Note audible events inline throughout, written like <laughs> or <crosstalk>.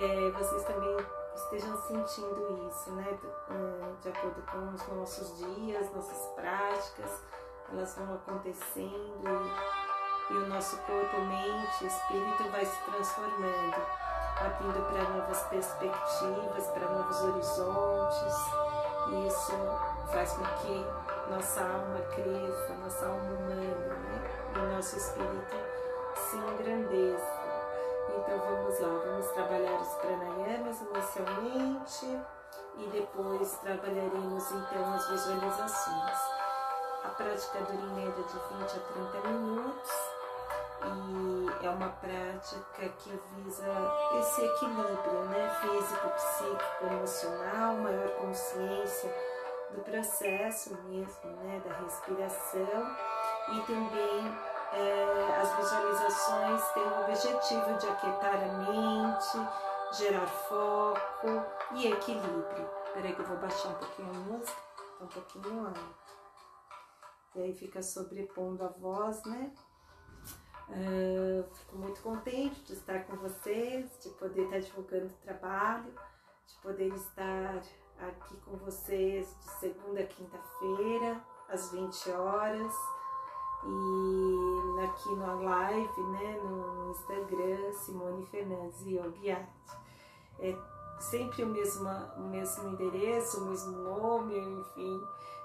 é, vocês também estejam sentindo isso, né? É, de acordo com os nossos dias, nossas práticas, elas vão acontecendo e, e o nosso corpo, mente, espírito vai se transformando, abrindo para novas perspectivas, para novos horizontes. E isso faz com que nossa alma cresça, nossa alma humana, né? E nosso espírito se engrandeça. Então vamos lá, vamos trabalhar os pranayamas inicialmente e depois trabalharemos então as visualizações. A prática dura em média de 20 a 30 minutos e é uma prática que visa esse equilíbrio né? físico, psíquico, emocional, maior consciência do processo mesmo, né? da respiração e também é, as visualizações têm o objetivo de aquietar a mente, gerar foco e equilíbrio. Peraí que eu vou baixar um pouquinho a música, um pouquinho alto. E aí fica sobrepondo a voz, né? Uh, fico muito contente de estar com vocês, de poder estar divulgando o trabalho, de poder estar aqui com vocês de segunda a quinta-feira, às 20 horas e aqui na live, né, no Instagram, Simone Fernandes Yogi Art. É sempre o mesmo, o mesmo endereço, o mesmo nome, enfim,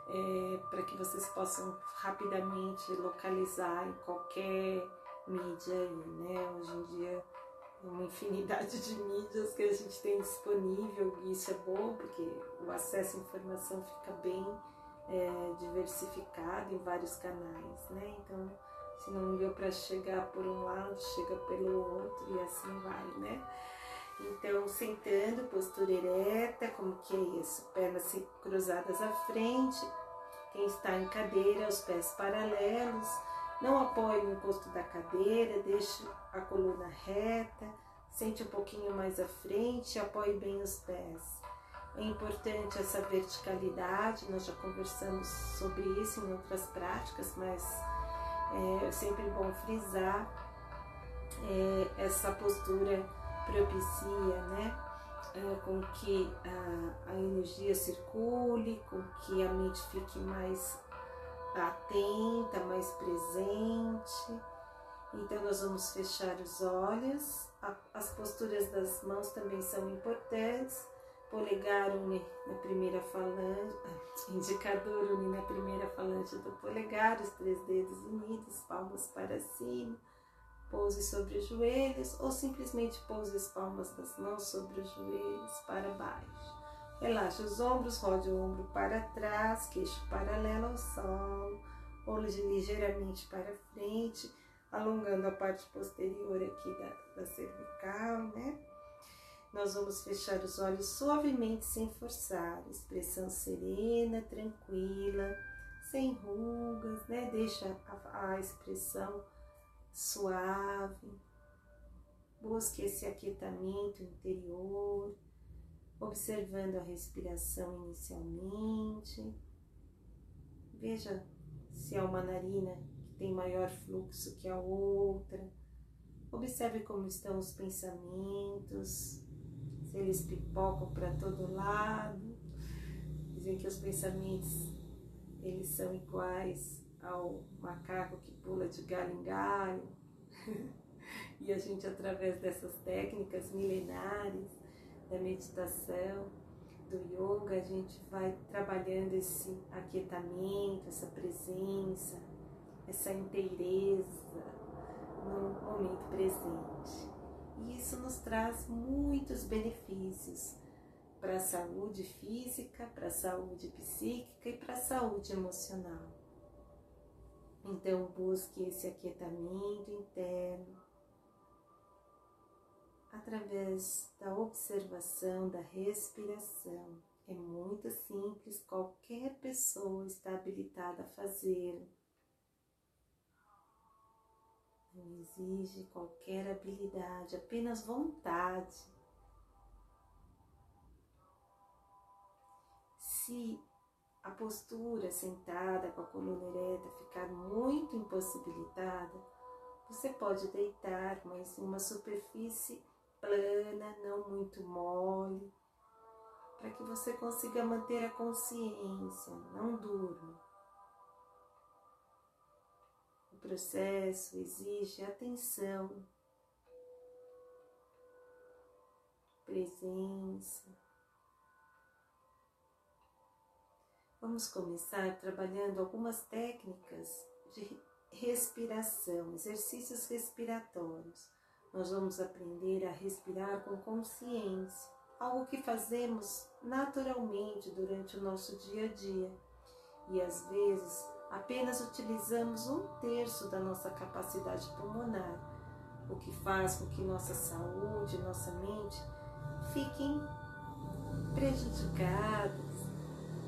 é, para que vocês possam rapidamente localizar em qualquer mídia aí, né? Hoje em dia é uma infinidade de mídias que a gente tem disponível e isso é bom porque o acesso à informação fica bem é, diversificado em vários canais, né? Então, se não deu para chegar por um lado, chega pelo outro e assim vai, né? Então, sentando, postura ereta, como que é isso? Pernas cruzadas à frente. Quem está em cadeira, os pés paralelos. Não apoie o encosto da cadeira, deixe a coluna reta. Sente um pouquinho mais à frente, apoie bem os pés. É importante essa verticalidade, nós já conversamos sobre isso em outras práticas, mas é sempre bom frisar é, essa postura propicia, né? É, com que a, a energia circule, com que a mente fique mais atenta, mais presente. Então, nós vamos fechar os olhos. As posturas das mãos também são importantes polegar une na primeira falange, <laughs> indicador une na primeira falange do polegar, os três dedos unidos, palmas para cima, pouse sobre os joelhos ou simplesmente pouse as palmas das mãos sobre os joelhos para baixo. Relaxe os ombros, rode o ombro para trás, queixo paralelo ao solo, olho ligeiramente para frente, alongando a parte posterior aqui da, da cervical, né? Nós vamos fechar os olhos suavemente, sem forçar, expressão serena, tranquila, sem rugas, né? Deixa a, a expressão suave. Busque esse aquietamento interior, observando a respiração inicialmente. Veja se há uma narina que tem maior fluxo que a outra. Observe como estão os pensamentos, eles pipocam para todo lado. Dizem que os pensamentos eles são iguais ao macaco que pula de galho em galho. <laughs> e a gente, através dessas técnicas milenares da meditação, do yoga, a gente vai trabalhando esse aquietamento, essa presença, essa inteireza no momento presente. E isso nos traz muitos benefícios para a saúde física, para a saúde psíquica e para a saúde emocional. Então, busque esse aquietamento interno através da observação da respiração. É muito simples, qualquer pessoa está habilitada a fazê-lo não exige qualquer habilidade, apenas vontade. Se a postura sentada com a coluna ereta ficar muito impossibilitada, você pode deitar, mas em uma superfície plana, não muito mole, para que você consiga manter a consciência, não durma. Processo exige atenção, presença. Vamos começar trabalhando algumas técnicas de respiração, exercícios respiratórios. Nós vamos aprender a respirar com consciência, algo que fazemos naturalmente durante o nosso dia a dia. E às vezes apenas utilizamos um terço da nossa capacidade pulmonar, o que faz com que nossa saúde, nossa mente fiquem prejudicadas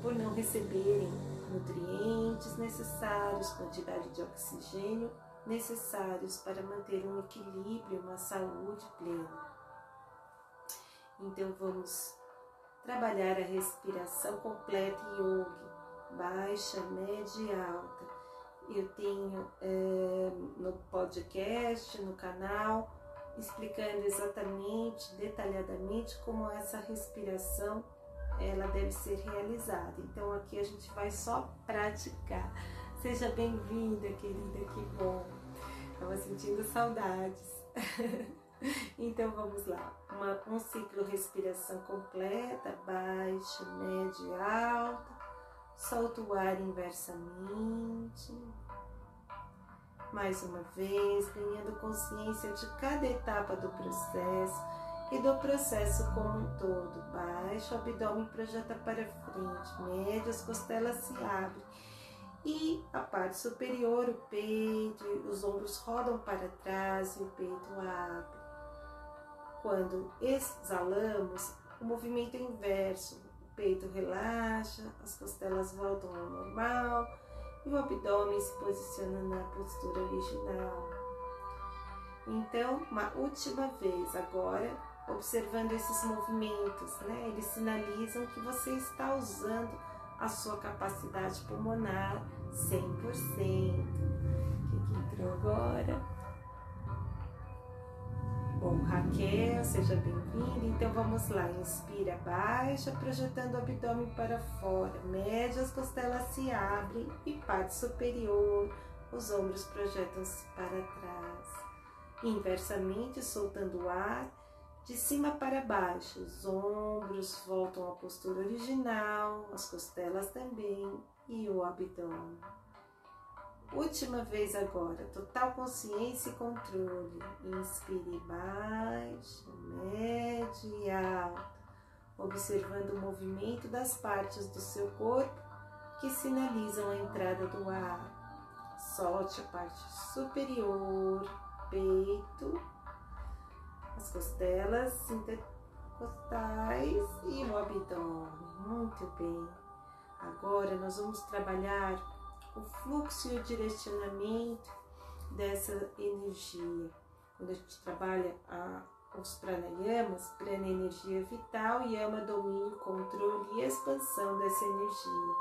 por não receberem nutrientes necessários, quantidade de oxigênio necessários para manter um equilíbrio, uma saúde plena. Então vamos trabalhar a respiração completa yoga, baixa, média e alta. Eu tenho é, no podcast, no canal, explicando exatamente, detalhadamente como essa respiração ela deve ser realizada. Então aqui a gente vai só praticar. Seja bem-vinda, querida, que bom. Estava sentindo saudades. <laughs> então vamos lá. Uma, um ciclo respiração completa, baixa, média e alta. Solta o ar inversamente mais uma vez, ganhando consciência de cada etapa do processo e do processo como um todo. Baixa, o abdômen projeta para frente, média, as costelas se abrem e a parte superior, o peito, os ombros rodam para trás e o peito abre. Quando exalamos, o movimento é inverso, peito relaxa, as costelas voltam ao normal e o abdômen se posiciona na postura original. Então, uma última vez, agora, observando esses movimentos, né? Eles sinalizam que você está usando a sua capacidade pulmonar 100%. O que, que entrou agora? Bom, Raquel, seja bem-vinda. Então vamos lá, inspira, baixa, projetando o abdômen para fora, média, as costelas se abrem e parte superior, os ombros projetam-se para trás. Inversamente, soltando o ar, de cima para baixo, os ombros voltam à postura original, as costelas também e o abdômen. Última vez agora, total consciência e controle. Inspire baixo, médio e alto, observando o movimento das partes do seu corpo que sinalizam a entrada do ar. Solte a parte superior, peito, as costelas intercostais e o abdômen. Muito bem. Agora nós vamos trabalhar o fluxo e o direcionamento dessa energia. Quando a gente trabalha a, os pranayamas, prana energia vital, yama domínio, controle e expansão dessa energia.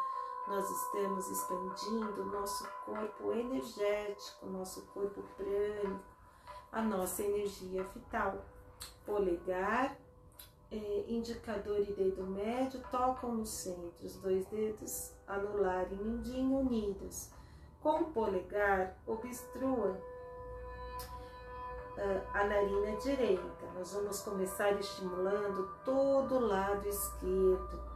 Nós estamos expandindo o nosso corpo energético, nosso corpo prânico, a nossa energia vital. Polegar, eh, indicador e dedo médio tocam no centro, os dois dedos anular e mindinho unidos. Com o polegar, obstrua uh, a narina direita. Nós vamos começar estimulando todo o lado esquerdo.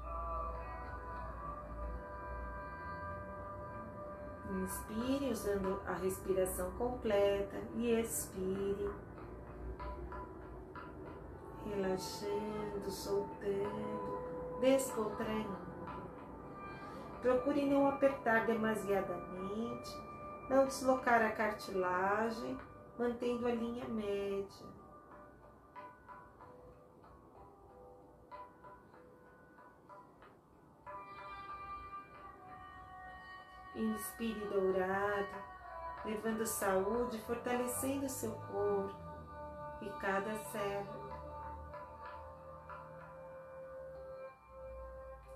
Inspire usando a respiração completa e expire, relaxando, soltando, descontraindo. Procure não apertar demasiadamente, não deslocar a cartilagem, mantendo a linha média. Inspire dourado, levando saúde, fortalecendo seu corpo e cada célula.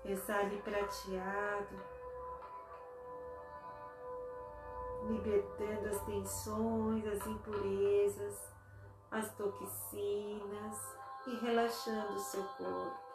Exale prateado, libertando as tensões, as impurezas, as toxinas e relaxando o seu corpo.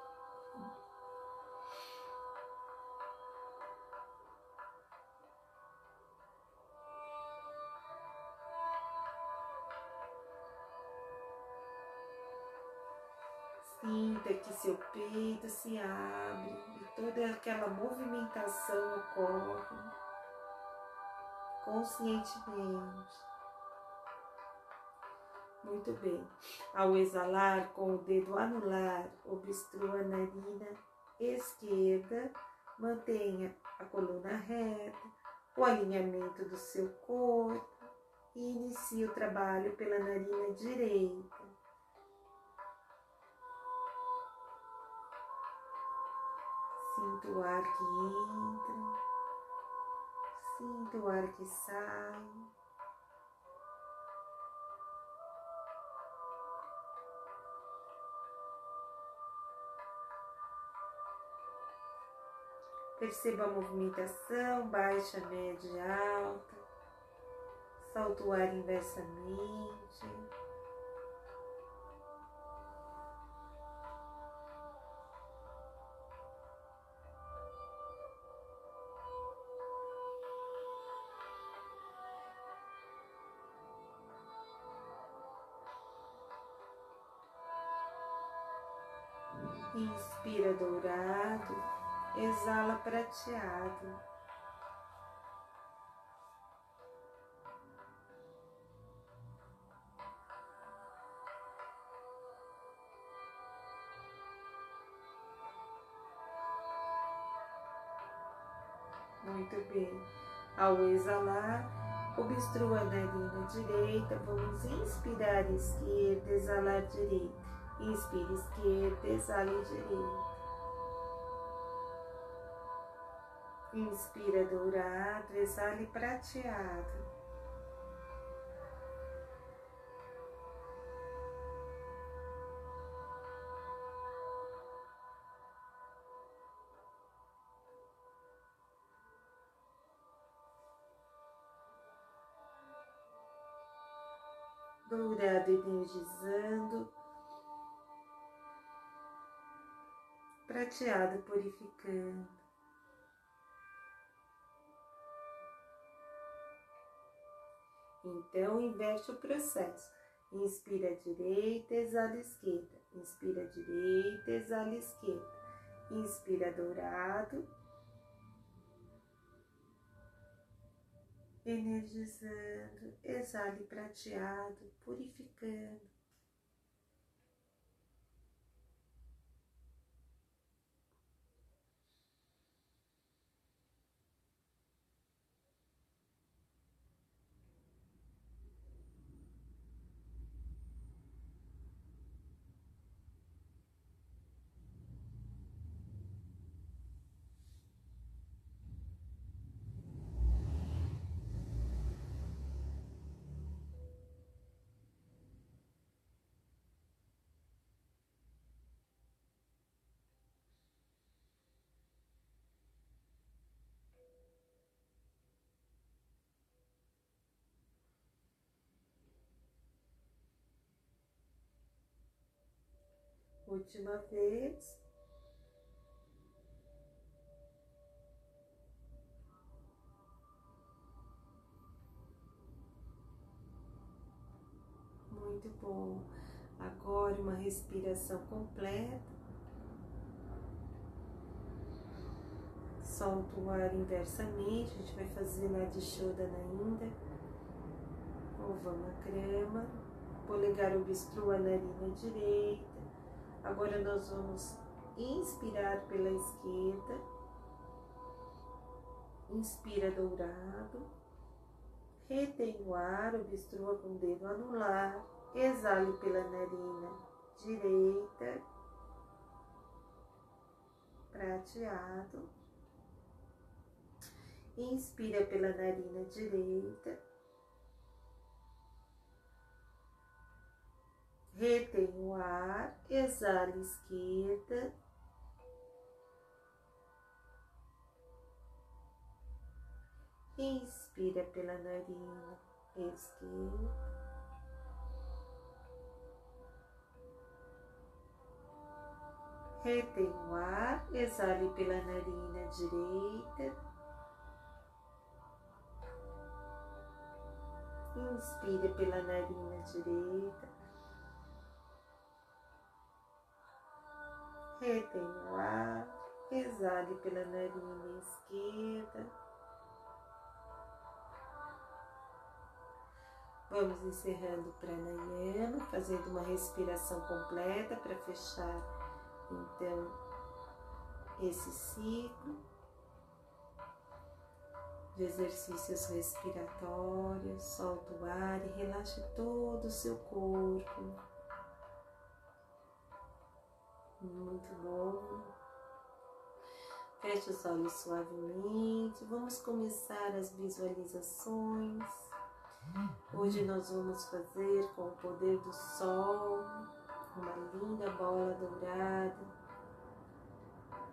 Seu peito se abre e toda aquela movimentação ocorre conscientemente. Muito bem. Ao exalar com o dedo anular, obstrua a narina esquerda, mantenha a coluna reta, o alinhamento do seu corpo e inicie o trabalho pela narina direita. Sinta o ar que entra, sinta o ar que sai. Perceba a movimentação, baixa, média, alta. Solta o ar inversamente. Exala prateado. Muito bem. Ao exalar, obstrua a narina direita. Vamos inspirar esquerda, exalar direita. Inspire esquerda, exale direita. Inspira dourado, exale prateado. Dourado energizando, prateado purificando. Então, inverte o processo. Inspira a direita, exala a esquerda. Inspira a direita, exala a esquerda. Inspira dourado. Energizando, exale prateado, purificando. Última vez. Muito bom. Agora uma respiração completa. Solta o ar inversamente. A gente vai fazer lá de Shodana ainda. Ovama crema. Polegar obstrua a narina direita. Agora nós vamos inspirar pela esquerda. Inspira dourado. Retém o ar, obstrua com o dedo anular. Exale pela narina direita. Prateado. Inspira pela narina direita. retém o ar, exala esquerda. Inspira pela narina esquerda. Retém o ar, exale pela narina direita. Inspira pela narina direita. Retém o ar, exale pela narina esquerda. Vamos encerrando o pranayama, fazendo uma respiração completa para fechar então esse ciclo de exercícios respiratórios, solta o ar e relaxe todo o seu corpo. Muito bom. Feche os olhos suavemente. Vamos começar as visualizações. Hoje nós vamos fazer com o poder do sol uma linda bola dourada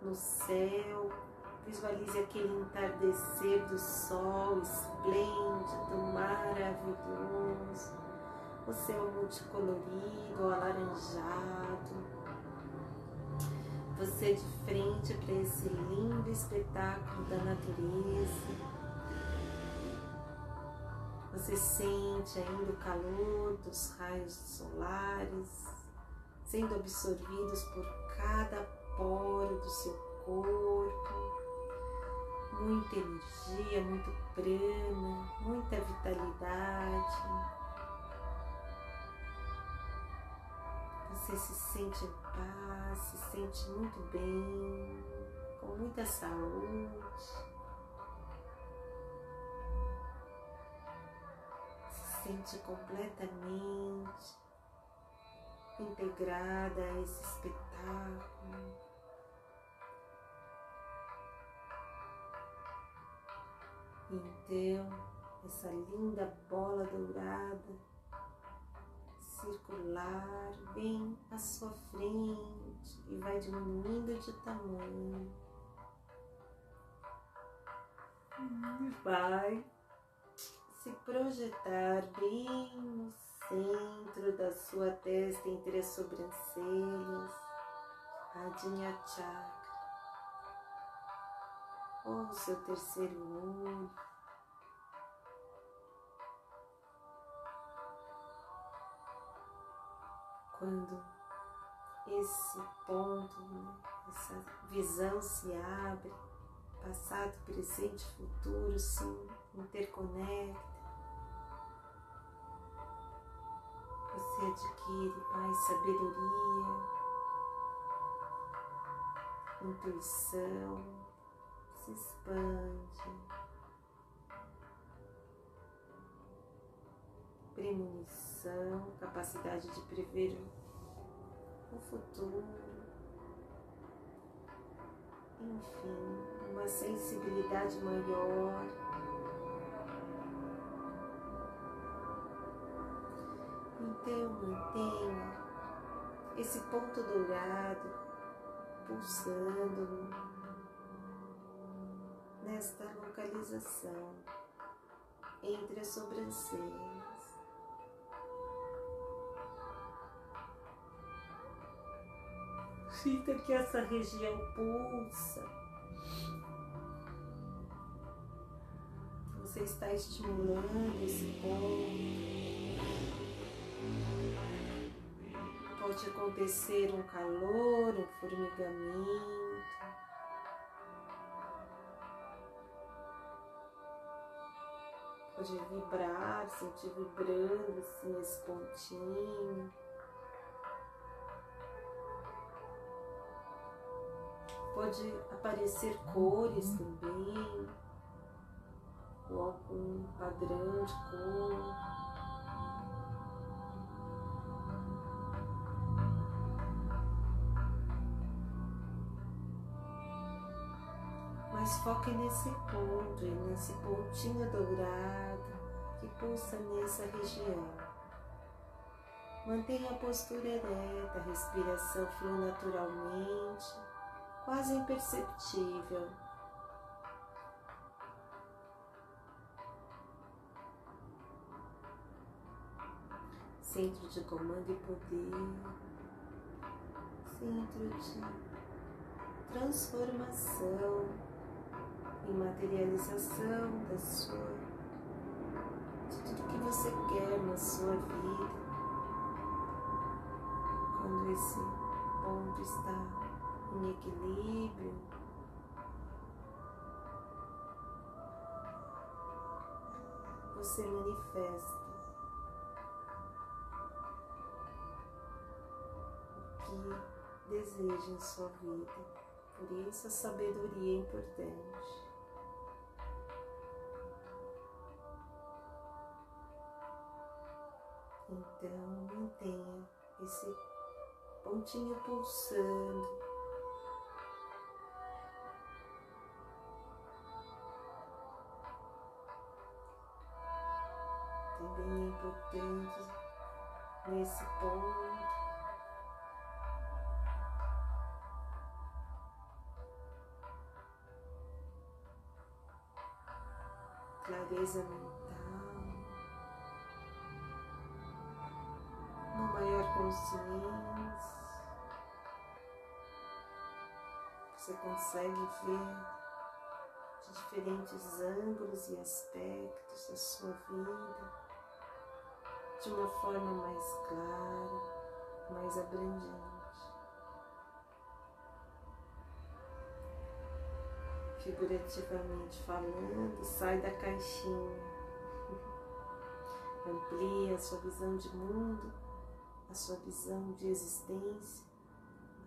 no céu. Visualize aquele entardecer do sol esplêndido, maravilhoso. O céu multicolorido, alaranjado. Você de frente para esse lindo espetáculo da natureza. Você sente ainda o calor dos raios solares sendo absorvidos por cada poro do seu corpo. Muita energia, muito prana, muita vitalidade. Você se sente em paz, se sente muito bem, com muita saúde. Se sente completamente integrada a esse espetáculo. Então, essa linda bola dourada circular vem à sua frente e vai diminuindo de tamanho. E vai se projetar bem no centro da sua testa, entre as sobrancelhas, Adinha Chakra, ou o seu terceiro olho. Quando esse ponto, né, essa visão se abre, passado, presente, futuro se interconecta, você adquire mais sabedoria, intuição, se expande, premonição, capacidade de prever o futuro, enfim, uma sensibilidade maior Então mantenha esse ponto dourado pulsando nesta localização entre as sobrancelhas. Sinta que essa região pulsa. Você está estimulando esse ponto. Pode acontecer um calor, um formigamento. Pode vibrar, sentir vibrando assim esse pontinho. Pode aparecer cores também, ou algum padrão de cor. Mas foque nesse ponto, nesse pontinho dourado que pulsa nessa região. Mantenha a postura ereta, a respiração flui naturalmente, quase imperceptível. Centro de comando e poder, centro de transformação e materialização da sua de tudo que você quer na sua vida. Quando esse ponto está em equilíbrio, você manifesta o que deseja em sua vida. Por isso a sabedoria é importante. Então mantenha esse pontinho pulsando. Importante nesse ponto. Clareza mental, uma maior consciência. Você consegue ver de diferentes ângulos e aspectos da sua vida de uma forma mais clara, mais abrangente. figurativamente falando, sai da caixinha, <laughs> amplia a sua visão de mundo, a sua visão de existência,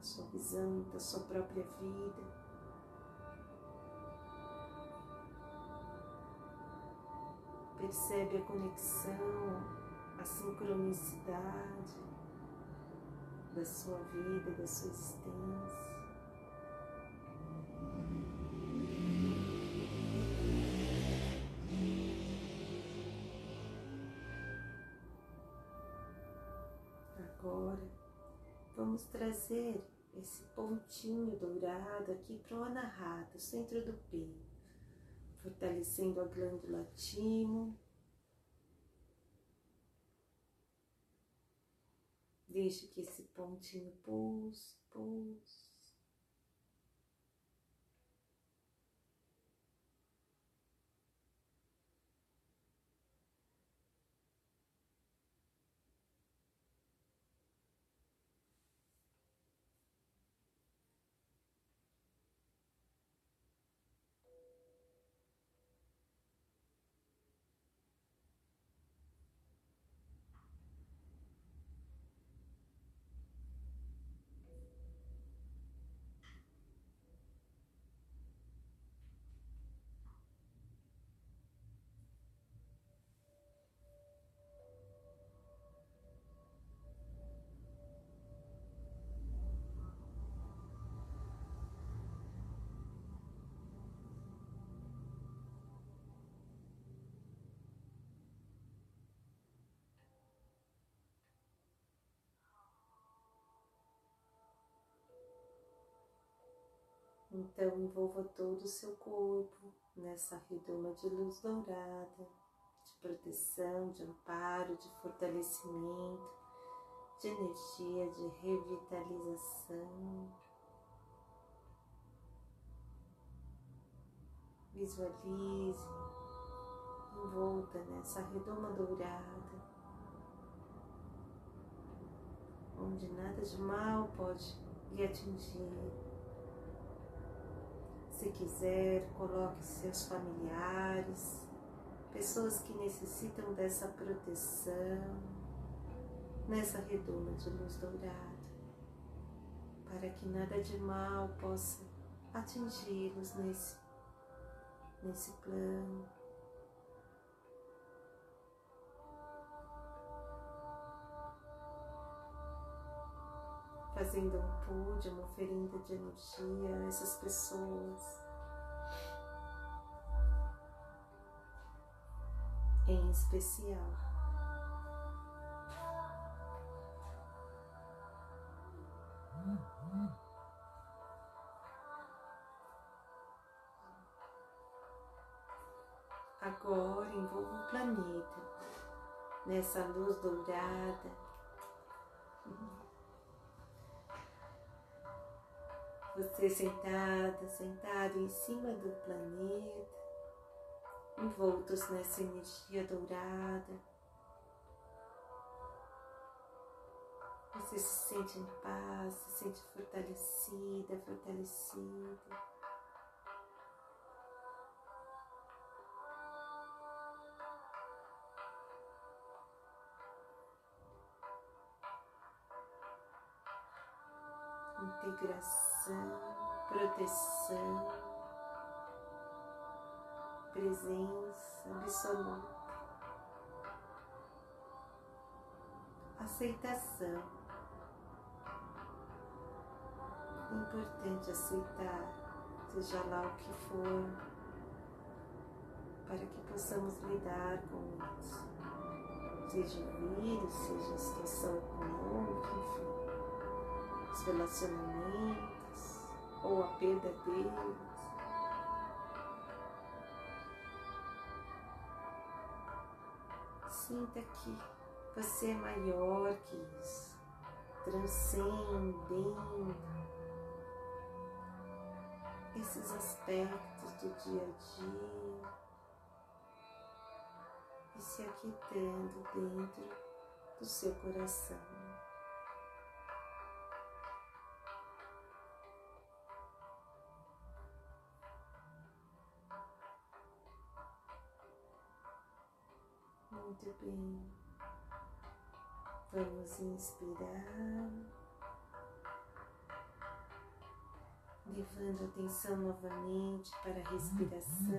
a sua visão da sua própria vida. Percebe a conexão, a sincronicidade da sua vida, da sua existência. vamos trazer esse pontinho dourado aqui para o anahata, o centro do peito, fortalecendo a glândula timo. Deixe que esse pontinho pulse, pulse. Então envolva todo o seu corpo nessa redoma de luz dourada, de proteção, de amparo, de fortalecimento, de energia, de revitalização. Visualize envolta nessa redoma dourada, onde nada de mal pode lhe atingir. Se quiser, coloque seus familiares, pessoas que necessitam dessa proteção nessa redoma de luz dourada, para que nada de mal possa atingi-los nesse, nesse plano. Fazendo um pude, uma oferenda de energia a essas pessoas. Em especial. Agora envolva o planeta nessa luz dourada Você sentada, sentado em cima do planeta, envoltos nessa energia dourada. Você se sente em paz, se sente fortalecida, fortalecido. Proteção, presença absoluta, aceitação. Importante aceitar, seja lá o que for, para que possamos lidar com isso. Seja o vírus, seja a situação econômica, enfim, os relacionamentos ou a perda deles. Sinta que você é maior que isso, transcendendo esses aspectos do dia a dia e se aquietando dentro do seu coração. Muito bem. Vamos inspirar. levando atenção novamente para a respiração.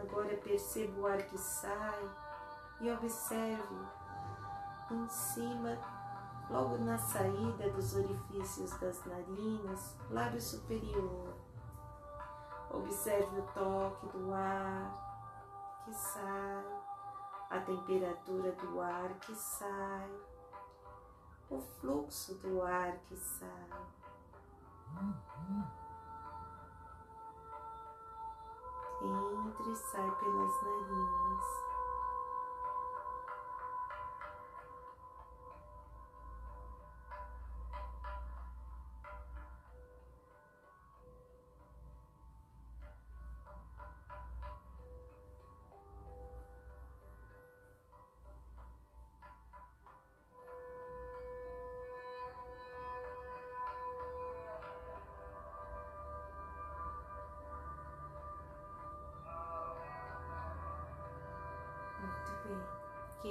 Agora perceba o ar que sai e observe em cima, logo na saída dos orifícios das narinas, lábio superior. Observe o toque do ar que sai, a temperatura do ar que sai, o fluxo do ar que sai. Entra e sai pelas narinas.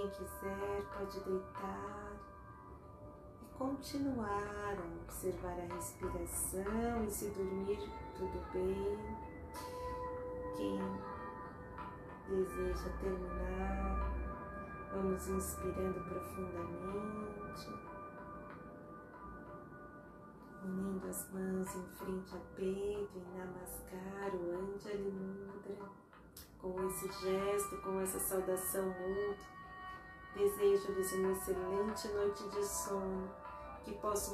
Quem quiser pode deitar e continuar a observar a respiração e se dormir tudo bem. Quem deseja terminar, vamos inspirando profundamente, unindo as mãos em frente ao peito e namaskar o Anjali Mudra com esse gesto, com essa saudação mútua Desejo-lhes uma excelente noite de sono, que possam